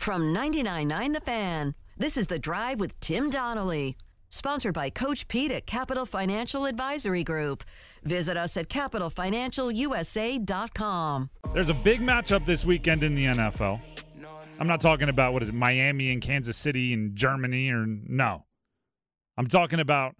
From 99.9 The Fan, this is The Drive with Tim Donnelly. Sponsored by Coach Pete at Capital Financial Advisory Group. Visit us at capitalfinancialusa.com. There's a big matchup this weekend in the NFL. I'm not talking about what is it, Miami and Kansas City and Germany or no. I'm talking about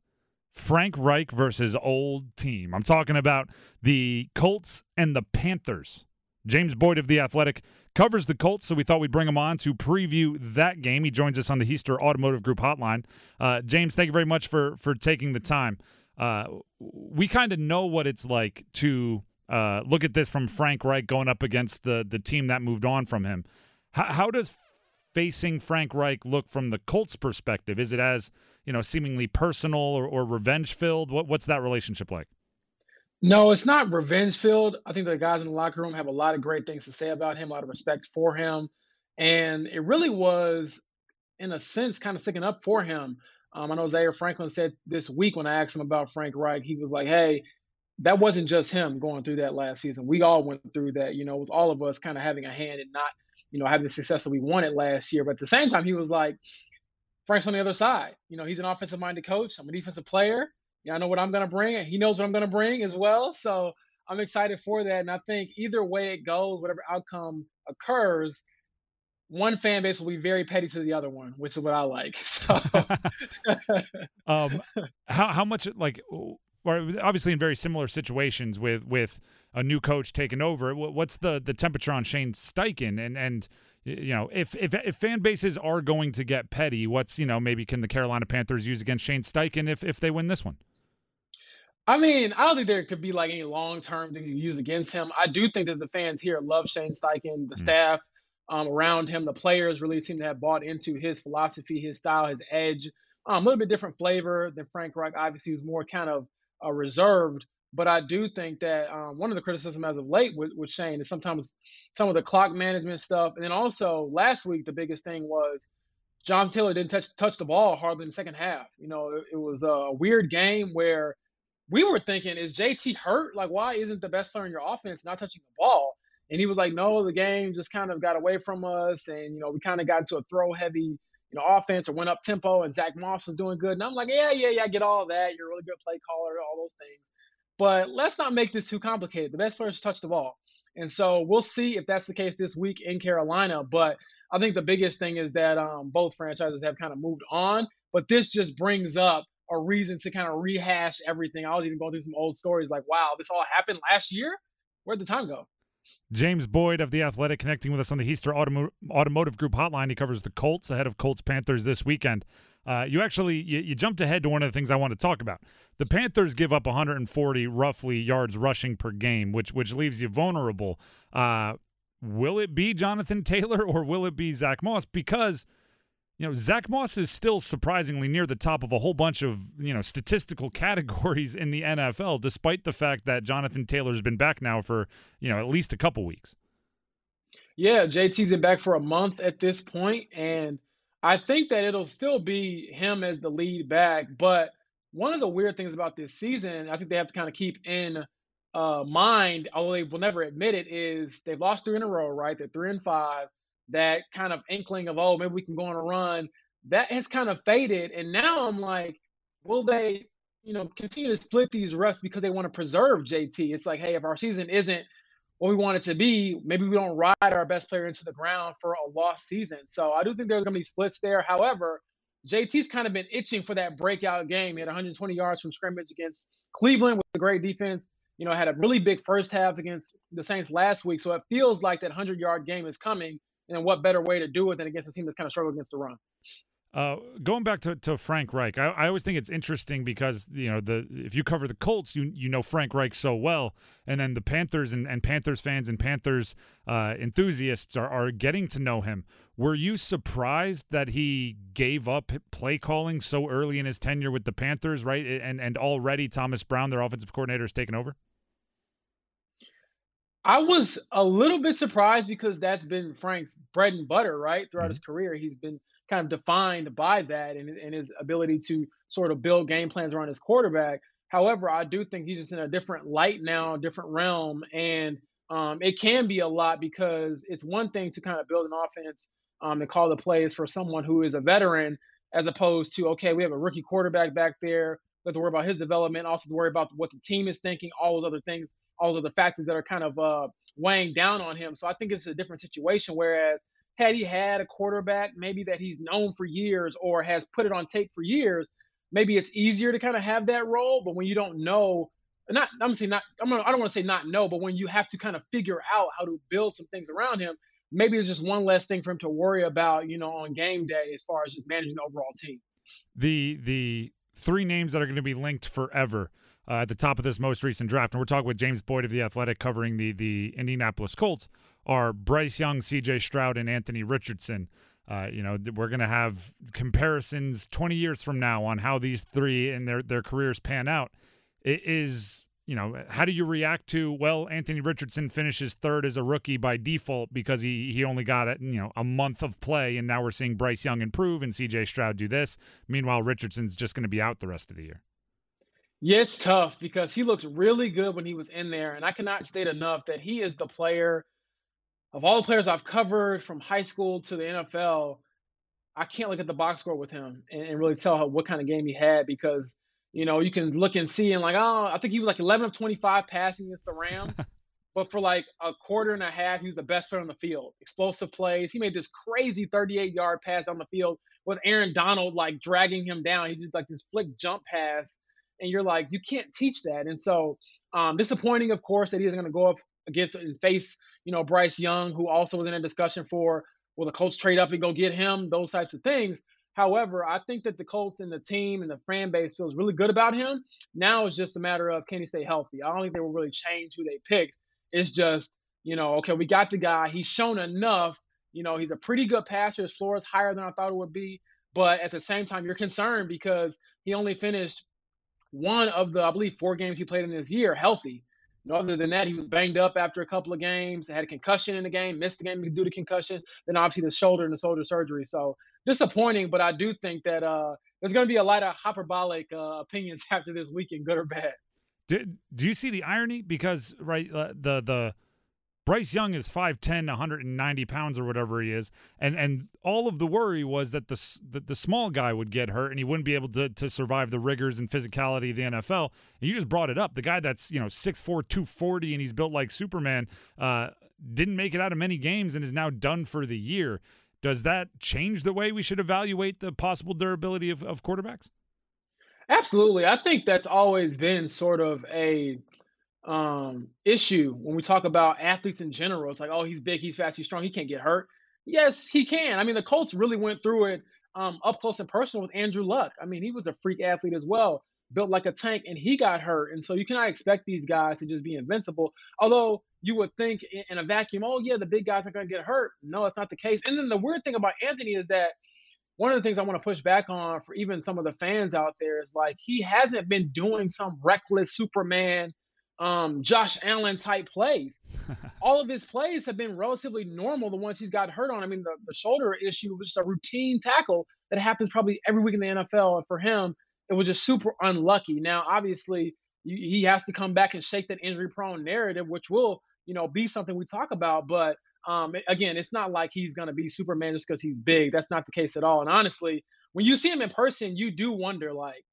Frank Reich versus old team. I'm talking about the Colts and the Panthers. James Boyd of The Athletic covers the Colts, so we thought we'd bring him on to preview that game. He joins us on the Hiester Automotive Group hotline. Uh, James, thank you very much for for taking the time. Uh, we kind of know what it's like to uh, look at this from Frank Reich going up against the the team that moved on from him. H- how does facing Frank Reich look from the Colts' perspective? Is it as you know, seemingly personal or, or revenge filled? What, what's that relationship like? No, it's not revenge filled. I think the guys in the locker room have a lot of great things to say about him, a lot of respect for him. And it really was, in a sense, kind of sticking up for him. Um, I know Zaire Franklin said this week when I asked him about Frank Reich, he was like, hey, that wasn't just him going through that last season. We all went through that. You know, it was all of us kind of having a hand in not, you know, having the success that we wanted last year. But at the same time, he was like, Frank's on the other side. You know, he's an offensive minded coach. I'm a defensive player. Yeah, I know what I'm going to bring, he knows what I'm going to bring as well. So I'm excited for that. And I think either way it goes, whatever outcome occurs, one fan base will be very petty to the other one, which is what I like. So, um, how how much like, obviously in very similar situations with with a new coach taking over. What's the the temperature on Shane Steichen and and you know, if, if if fan bases are going to get petty, what's you know maybe can the Carolina Panthers use against Shane Steichen if if they win this one? I mean, I don't think there could be like any long term things you use against him. I do think that the fans here love Shane Steichen, the mm staff um, around him, the players really seem to have bought into his philosophy, his style, his edge. Um, a little bit different flavor than Frank Reich. Obviously, was more kind of uh, reserved. But I do think that um, one of the criticism as of late with, with Shane is sometimes some of the clock management stuff. And then also last week, the biggest thing was John Taylor didn't touch touch the ball hardly in the second half. You know, it, it was a weird game where we were thinking, is JT hurt? Like, why isn't the best player in your offense not touching the ball? And he was like, no, the game just kind of got away from us. And, you know, we kind of got into a throw heavy, you know, offense or went up tempo and Zach Moss was doing good. And I'm like, yeah, yeah, yeah, I get all that. You're a really good play caller, all those things. But let's not make this too complicated. The best players touch the ball. And so we'll see if that's the case this week in Carolina. But I think the biggest thing is that um, both franchises have kind of moved on. But this just brings up a reason to kind of rehash everything. I was even going through some old stories like, wow, this all happened last year? Where'd the time go? James Boyd of The Athletic connecting with us on the Hiester Autom- Automotive Group hotline. He covers the Colts ahead of Colts Panthers this weekend. Uh, you actually you, you, jumped ahead to one of the things I want to talk about. The Panthers give up 140 roughly yards rushing per game, which which leaves you vulnerable. Uh, will it be Jonathan Taylor or will it be Zach Moss? Because you know Zach Moss is still surprisingly near the top of a whole bunch of you know statistical categories in the NFL, despite the fact that Jonathan Taylor's been back now for you know at least a couple weeks. Yeah, JT's been back for a month at this point, and I think that it'll still be him as the lead back. But one of the weird things about this season, I think they have to kind of keep in uh, mind, although they will never admit it, is they've lost three in a row, right? They're three and five. That kind of inkling of, oh, maybe we can go on a run, that has kind of faded. And now I'm like, will they, you know, continue to split these reps because they want to preserve JT? It's like, hey, if our season isn't what we want it to be, maybe we don't ride our best player into the ground for a lost season. So I do think there's going to be splits there. However, JT's kind of been itching for that breakout game. He had 120 yards from scrimmage against Cleveland with a great defense. You know, had a really big first half against the Saints last week. So it feels like that 100 yard game is coming. And what better way to do it than against a team that's kind of struggled against the run? Uh, going back to, to Frank Reich, I, I always think it's interesting because you know the if you cover the Colts, you you know Frank Reich so well, and then the Panthers and, and Panthers fans and Panthers uh, enthusiasts are, are getting to know him. Were you surprised that he gave up play calling so early in his tenure with the Panthers, right? And and already Thomas Brown, their offensive coordinator, has taken over. I was a little bit surprised because that's been Frank's bread and butter, right? Throughout mm-hmm. his career, he's been kind of defined by that and, and his ability to sort of build game plans around his quarterback. However, I do think he's just in a different light now, different realm, and um, it can be a lot because it's one thing to kind of build an offense um, and call the plays for someone who is a veteran, as opposed to okay, we have a rookie quarterback back there. We have to worry about his development. Also, to worry about what the team is thinking. All those other things, all those other factors that are kind of uh, weighing down on him. So I think it's a different situation. Whereas had he had a quarterback maybe that he's known for years or has put it on tape for years, maybe it's easier to kind of have that role. But when you don't know, not I'm saying not I'm gonna, I don't want to say not know, but when you have to kind of figure out how to build some things around him, maybe it's just one less thing for him to worry about, you know, on game day as far as just managing the overall team. The the three names that are going to be linked forever uh, at the top of this most recent draft, and we're talking with James Boyd of the Athletic covering the the Indianapolis Colts, are Bryce Young, C.J. Stroud, and Anthony Richardson. Uh, you know, we're going to have comparisons 20 years from now on how these three and their their careers pan out. It is you know, how do you react to well, Anthony Richardson finishes third as a rookie by default because he he only got it, you know, a month of play and now we're seeing Bryce Young improve and CJ Stroud do this. Meanwhile, Richardson's just going to be out the rest of the year. Yeah, it's tough because he looked really good when he was in there and I cannot state enough that he is the player of all the players I've covered from high school to the NFL, I can't look at the box score with him and, and really tell how, what kind of game he had because you know you can look and see and like oh I think he was like 11 of 25 passing against the Rams, but for like a quarter and a half he was the best player on the field. Explosive plays. He made this crazy 38 yard pass on the field with Aaron Donald like dragging him down. He did like this flick jump pass, and you're like you can't teach that. And so um, disappointing, of course, that he isn't going to go up against and face, you know, Bryce Young, who also was in a discussion for will the Colts trade up and go get him, those types of things. However, I think that the Colts and the team and the fan base feels really good about him. Now it's just a matter of can he stay healthy. I don't think they will really change who they picked. It's just, you know, okay, we got the guy. He's shown enough. You know, he's a pretty good passer. His floor is higher than I thought it would be. But at the same time, you're concerned because he only finished one of the, I believe, four games he played in this year healthy. Other than that, he was banged up after a couple of games, had a concussion in the game, missed the game due to concussion, then obviously the shoulder and the shoulder surgery. So disappointing, but I do think that uh, there's going to be a lot of hyperbolic uh, opinions after this weekend, good or bad. Do, do you see the irony? Because right, uh, the the Bryce Young is 5'10", 190 pounds or whatever he is, and and all of the worry was that the that the small guy would get hurt and he wouldn't be able to to survive the rigors and physicality of the NFL. And you just brought it up. The guy that's you know 6'4", 240 and he's built like Superman uh, didn't make it out of many games and is now done for the year. Does that change the way we should evaluate the possible durability of, of quarterbacks? Absolutely. I think that's always been sort of a um, issue when we talk about athletes in general. It's like, oh, he's big, he's fast, he's strong, he can't get hurt. Yes, he can. I mean, the Colts really went through it um, up close and personal with Andrew Luck. I mean, he was a freak athlete as well, built like a tank, and he got hurt. And so you cannot expect these guys to just be invincible. Although you would think in a vacuum, oh yeah, the big guys are going to get hurt. No, it's not the case. And then the weird thing about Anthony is that one of the things I want to push back on for even some of the fans out there is like he hasn't been doing some reckless Superman um, Josh Allen type plays. All of his plays have been relatively normal. The ones he's got hurt on. I mean, the, the shoulder issue was just a routine tackle that happens probably every week in the NFL. And for him, it was just super unlucky. Now, obviously, he has to come back and shake that injury prone narrative, which will, you know, be something we talk about. But um, again, it's not like he's going to be Superman just because he's big. That's not the case at all. And honestly, when you see him in person, you do wonder, like,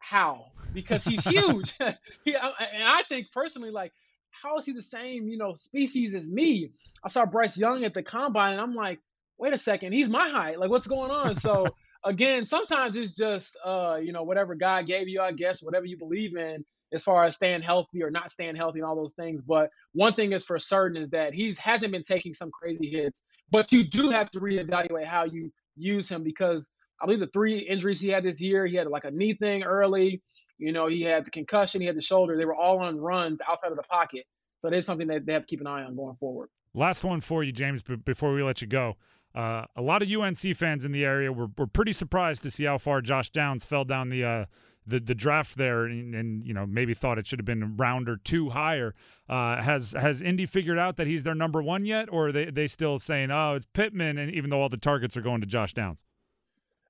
how because he's huge. he, and I think personally, like, how is he the same, you know, species as me? I saw Bryce Young at the combine, and I'm like, wait a second, he's my height. Like, what's going on? So again, sometimes it's just, uh, you know, whatever God gave you, I guess, whatever you believe in, as far as staying healthy or not staying healthy and all those things. But one thing is for certain is that he's hasn't been taking some crazy hits. But you do have to reevaluate how you use him because I believe the three injuries he had this year, he had like a knee thing early. You know, he had the concussion, he had the shoulder. They were all on runs outside of the pocket. So is something that they have to keep an eye on going forward. Last one for you, James, before we let you go. Uh, a lot of UNC fans in the area were, were pretty surprised to see how far Josh Downs fell down the uh, the, the draft there, and, and, you know maybe thought it should have been round or two higher. Uh, has has Indy figured out that he's their number one yet, or are they they still saying oh it's Pittman, and even though all the targets are going to Josh Downs?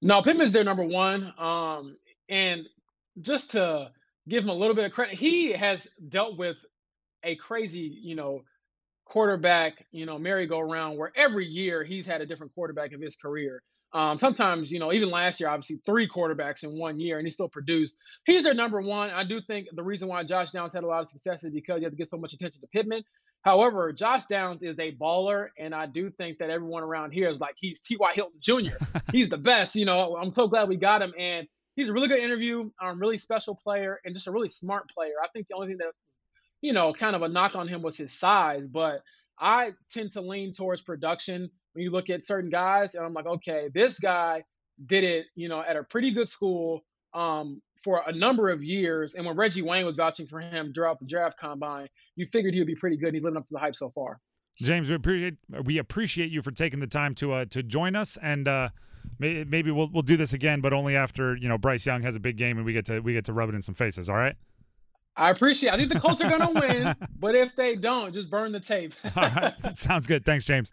No, Pittman's their number one. Um, and just to give him a little bit of credit, he has dealt with a crazy, you know, quarterback, you know, merry-go-round where every year he's had a different quarterback of his career. Um, sometimes, you know, even last year, obviously three quarterbacks in one year, and he still produced. He's their number one. I do think the reason why Josh Downs had a lot of success is because you have to get so much attention to Pittman. However, Josh Downs is a baller, and I do think that everyone around here is like he's T.Y. Hilton Jr. he's the best. You know, I'm so glad we got him, and he's a really good interview, um, really special player, and just a really smart player. I think the only thing that, you know, kind of a knock on him was his size, but I tend to lean towards production when you look at certain guys, and I'm like, okay, this guy did it, you know, at a pretty good school um, for a number of years. And when Reggie Wayne was vouching for him throughout the draft combine, you figured he would be pretty good. And he's living up to the hype so far. James, we appreciate we appreciate you for taking the time to uh, to join us, and uh, may, maybe we'll we'll do this again, but only after you know Bryce Young has a big game and we get to we get to rub it in some faces. All right. I appreciate. It. I think the Colts are going to win, but if they don't, just burn the tape. all right, sounds good. Thanks, James.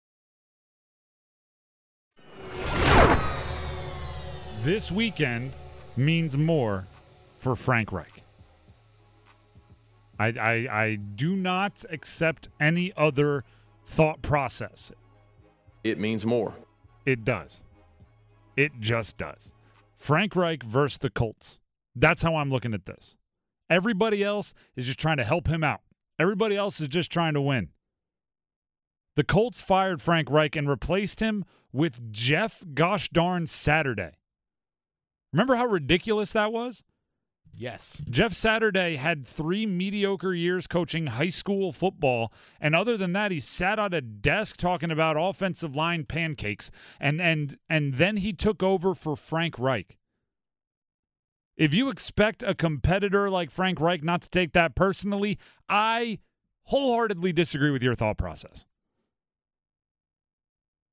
This weekend means more for Frank Reich. I, I, I do not accept any other thought process. It means more. It does. It just does. Frank Reich versus the Colts. That's how I'm looking at this. Everybody else is just trying to help him out. Everybody else is just trying to win. The Colts fired Frank Reich and replaced him with Jeff Gosh darn Saturday. Remember how ridiculous that was? Yes. Jeff Saturday had three mediocre years coaching high school football, and other than that, he sat at a desk talking about offensive line pancakes, and and and then he took over for Frank Reich. If you expect a competitor like Frank Reich not to take that personally, I wholeheartedly disagree with your thought process.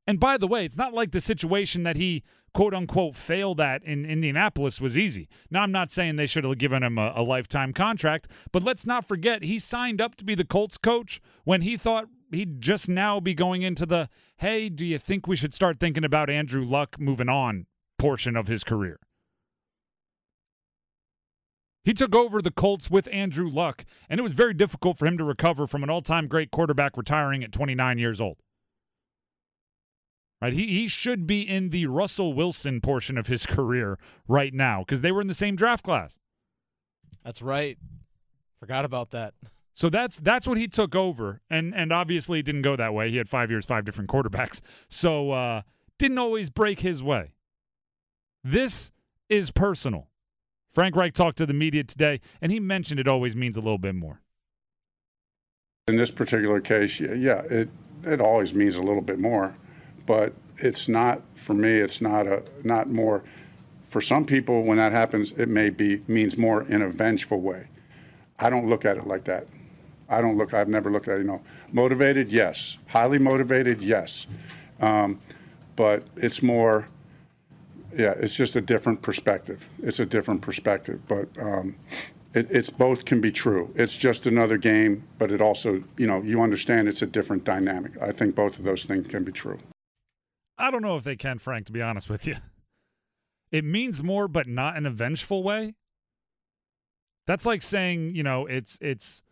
And by the way, it's not like the situation that he quote unquote failed at in Indianapolis was easy. Now, I'm not saying they should have given him a, a, lifetime contract, but let's not forget he signed up to be the Colts coach when he thought he'd just now be going into the hey, do you think we should start thinking about Andrew Luck moving on portion of his career. He took over the Colts with Andrew Luck, and it was very difficult for him to recover from an all time great quarterback retiring at 29 years old. Right? He, he should be in the Russell Wilson portion of his career right now because they were in the same draft class. That's right. Forgot about that. So that's that's what he took over, and and obviously it didn't go that way. He had five years, five different quarterbacks, so uh, didn't always break his way. This is personal. Frank Reich talked to the media today, and he mentioned it always means a little bit more. In this particular case, yeah, it it always means a little bit more but it's not for me. It's not a not more. For some people, when that happens, it may be means more in a vengeful way. I don't look at it like that. I don't look. I've never looked at it, you know motivated. Yes, highly motivated. Yes, um, but it's more. Yeah, it's just a different perspective. It's a different perspective, but. Um, it, it's both can be true. It's just another game, but it also, you know, you understand it's a different dynamic. I think both of those things can be true. I don't know if they can, Frank, to be honest with you. It means more, but not in a vengeful way. That's like saying, you know, it's it's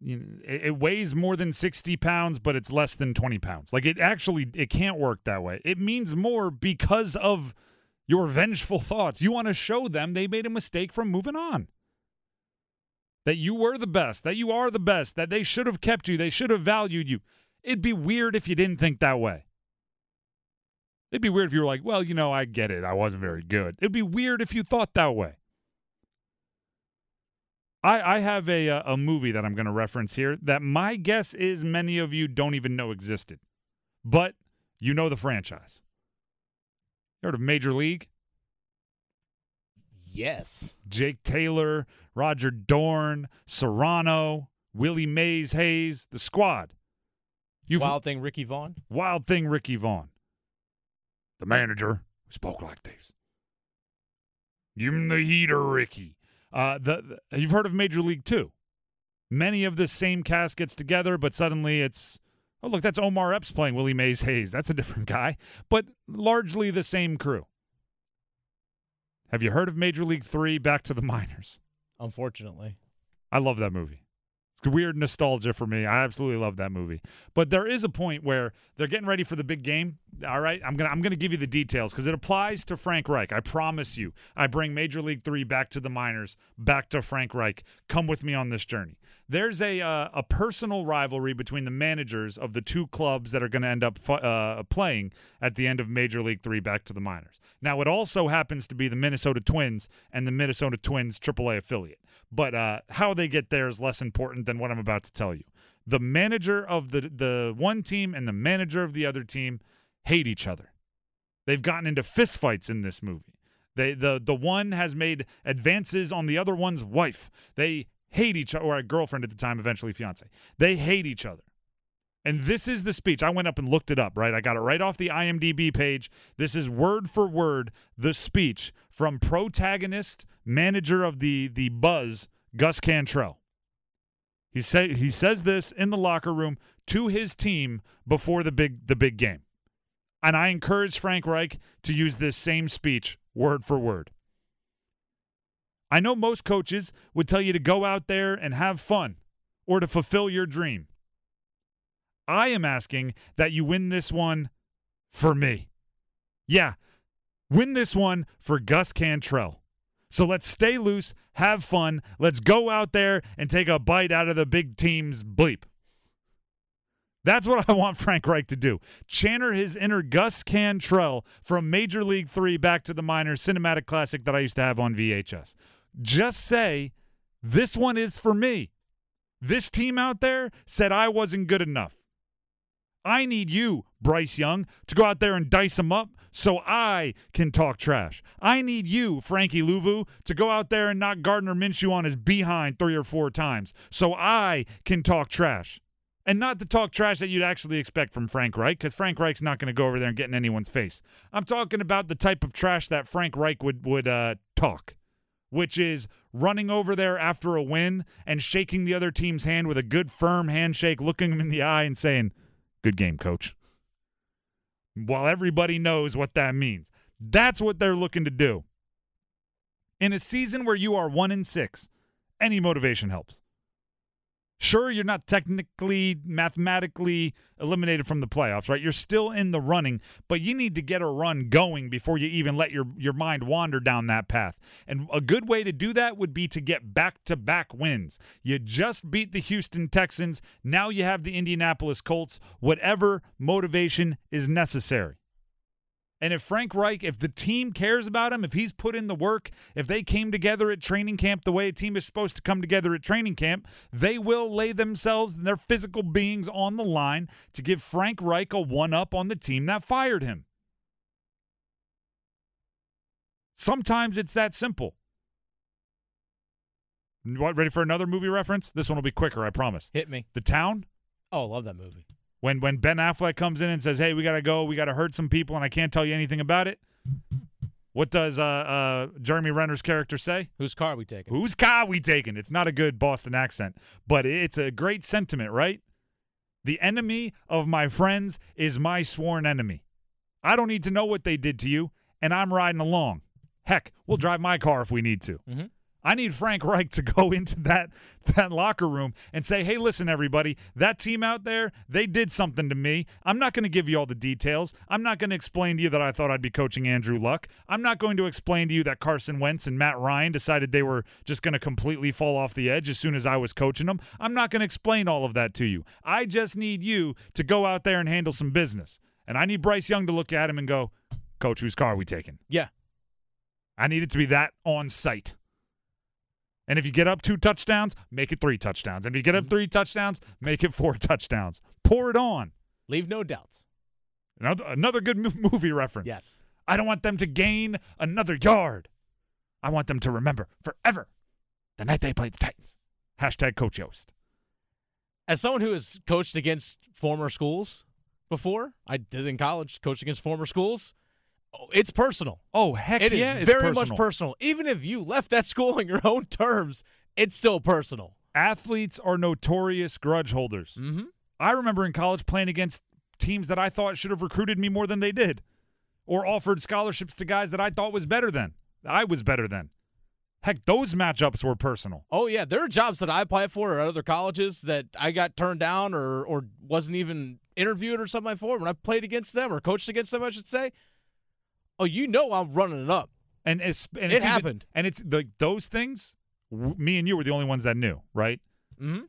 you know, it, it weighs more than 60 pounds, but it's less than 20 pounds. Like it actually it can't work that way. It means more because of your vengeful thoughts. You want to show them they made a mistake from moving on. That you were the best, that you are the best, that they should have kept you, they should have valued you. It'd be weird if you didn't think that way. It'd be weird if you were like, well, you know, I get it. I wasn't very good. It'd be weird if you thought that way. I, I have a, uh, a movie that I'm going to reference here that my guess is many of you don't even know existed, but you know the franchise. You heard of Major League? Yes. Jake Taylor, Roger Dorn, Cerrano, Willie Mays Hayes, the squad. You Wild thing, Ricky Vaughn. Wild thing, Ricky Vaughn. The manager who spoke like this. Give him the heater, Ricky. Uh, the, the you've heard of Major League Two. Many of the same cast gets together, but suddenly it's oh look, that's Omar Epps playing Willie Mays Hayes. That's a different guy, but largely the same crew. Have you heard of Major League Three? Back to the Minors. Unfortunately, I love that movie. It's weird nostalgia for me. I absolutely love that movie. But there is a point where they're getting ready for the big game. All right, I'm gonna I'm gonna give you the details because it applies to Frank Reich. I promise you. I bring Major League Three back to the minors, back to Frank Reich. Come with me on this journey. There's a uh, a personal rivalry between the managers of the two clubs that are going to end up fu- uh, playing at the end of Major League Three back to the minors. Now, it also happens to be the Minnesota Twins and the Minnesota Twins AAA affiliate. But uh, how they get there is less important than what I'm about to tell you. The manager of the the one team and the manager of the other team hate each other. They've gotten into fistfights in this movie. They the the one has made advances on the other one's wife. They hate each other, or a girlfriend at the time, eventually fiance. They hate each other. And this is the speech. I went up and looked it up, right? I got it right off the IMDb page. This is word for word the speech from protagonist, manager of the the Buzz, Gus Cantrell. He say he says this in the locker room to his team before the big the big game. And I encourage Frank Reich to use this same speech word for word. I know most coaches would tell you to go out there and have fun or to fulfill your dream. I am asking that you win this one for me. Yeah, win this one for Gus Cantrell. So let's stay loose, have fun. Let's go out there and take a bite out of the big team's bleep. That's what I want Frank Reich to do. Channel his inner Gus Cantrell from Major League Three back to the minors cinematic classic that I used to have on VHS. Just say, this one is for me. This team out there said I wasn't good enough. I need you, Bryce Young, to go out there and dice them up so I can talk trash. I need you, Frankie Luvu, to go out there and knock Gardner Minshew on his behind three or four times so I can talk trash. And not the talk trash that you'd actually expect from Frank Reich, because Frank Reich's not going to go over there and get in anyone's face. I'm talking about the type of trash that Frank Reich would would uh, talk, which is running over there after a win and shaking the other team's hand with a good firm handshake, looking them in the eye and saying, "Good game, coach." While everybody knows what that means, that's what they're looking to do. In a season where you are one in six, any motivation helps. Sure, you're not technically, mathematically eliminated from the playoffs, right? You're still in the running, but you need to get a run going before you even let your, your mind wander down that path. And a good way to do that would be to get back to back wins. You just beat the Houston Texans. Now you have the Indianapolis Colts. Whatever motivation is necessary. And if Frank Reich, if the team cares about him, if he's put in the work, if they came together at training camp the way a team is supposed to come together at training camp, they will lay themselves and their physical beings on the line to give Frank Reich a one up on the team that fired him. Sometimes it's that simple. What, ready for another movie reference? This one will be quicker, I promise. hit me. The Town? Oh, I love that movie. When when Ben Affleck comes in and says, "Hey, we gotta go, we gotta hurt some people, and I can't tell you anything about it." What does uh, uh, Jeremy Renner's character say? Whose car are we taking? Whose car we taking? It's not a good Boston accent, but it's a great sentiment, right? The enemy of my friends is my sworn enemy. I don't need to know what they did to you, and I'm riding along. Heck, we'll drive my car if we need to. Mhm. I need Frank Reich to go into that that locker room and say, "Hey, listen, everybody, that team out there, they did something to me. I'm not going to give you all the details. I'm not going to explain to you that I thought I'd be coaching Andrew Luck. I'm not going to explain to you that Carson Wentz and Matt Ryan decided they were just going to completely fall off the edge as soon as I was coaching them. I'm not going to explain all of that to you. I just need you to go out there and handle some business. And I need Bryce Young to look at him and go, "Coach, whose car are we taking?" Yeah. I need it to be that on site. And if you get up two touchdowns, make it three touchdowns. And if you get up mm-hmm. three touchdowns, make it four touchdowns. Pour it on. Leave no doubts. Another another good movie reference. Yes. I don't want them to gain another yard. I want them to remember forever the night they played the Titans. Hashtag Coach Yoast. As someone who has coached against former schools before, I did in college, coached against former schools. Oh, It's personal. Oh heck It is yeah, it's very personal. much personal. Even if you left that school on your own terms, it's still personal. Athletes are notorious grudge holders. Mm-hmm. I remember in college playing against teams that I thought should have recruited me more than they did, or offered scholarships to guys that I thought was better than I was better than. Heck, those matchups were personal. Oh yeah, there are jobs that I applied for at other colleges that I got turned down or or wasn't even interviewed or something like for when I played against them or coached against them, I should say. Oh, you know I'm running it up. And it's and It it's even- happened. and it's the those things. w- Me and you were the only ones that knew, right? Mm-hmm.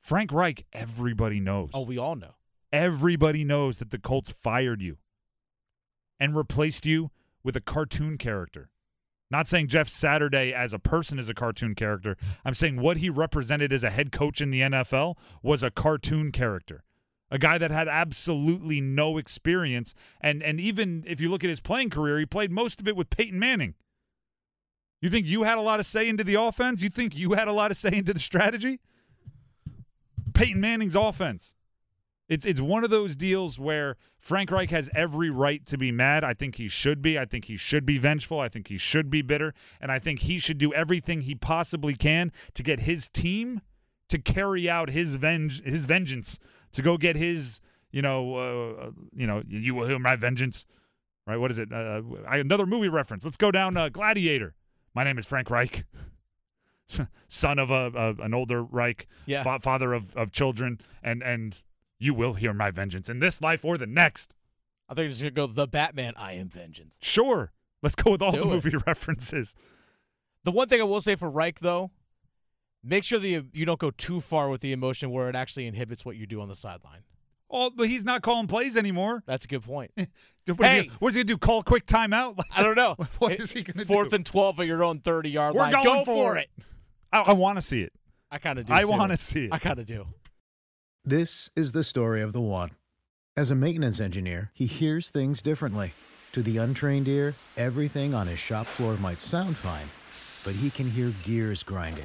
Frank Reich, everybody knows. Oh, we all know. everybody knows that the Colts fired you and replaced you with a cartoon character. Not saying Jeff Saturday as a person is a cartoon character. I'm saying what he represented as a head coach in the NFL was a cartoon character. A guy that had absolutely no experience. And and even if you look at his playing career, he played most of it with Peyton Manning. You think you had a lot of say into the offense? You think you had a lot of say into the strategy? Peyton Manning's offense. It's it's one of those deals where Frank Reich has every right to be mad. I think he should be. I think he should be vengeful. I think he should be bitter, and I think he should do everything he possibly can to get his team to carry out his venge his vengeance to go get his you know uh, you know you will hear my vengeance right? What is it? Uh, I, another movie reference. Let's go down uh, gladiator. My name is frank reich. Son of a, a an older reich. Yeah. fa- father of, of children. And and you will hear my vengeance in this life or the next. I think it's gonna go the Batman. I am vengeance. sure. Let's go with all Do the it. movie references. The one thing I will say for Reich though, make sure that you, you don't go too far with the emotion where it actually inhibits what you do on the sideline. oh but he's not calling plays anymore That's a good point. what is Hey. he, what's he gonna do call quick timeout I don't know. What is he gonna do? Fourth do? and twelve at your own thirty yard We're line. going Go for for it. it. I, I want to see it I kind of do. I want to see it I kind of do. This is the story of the one. As a maintenance engineer, he hears things differently. To the untrained ear, everything on his shop floor might sound fine, but he can hear gears grinding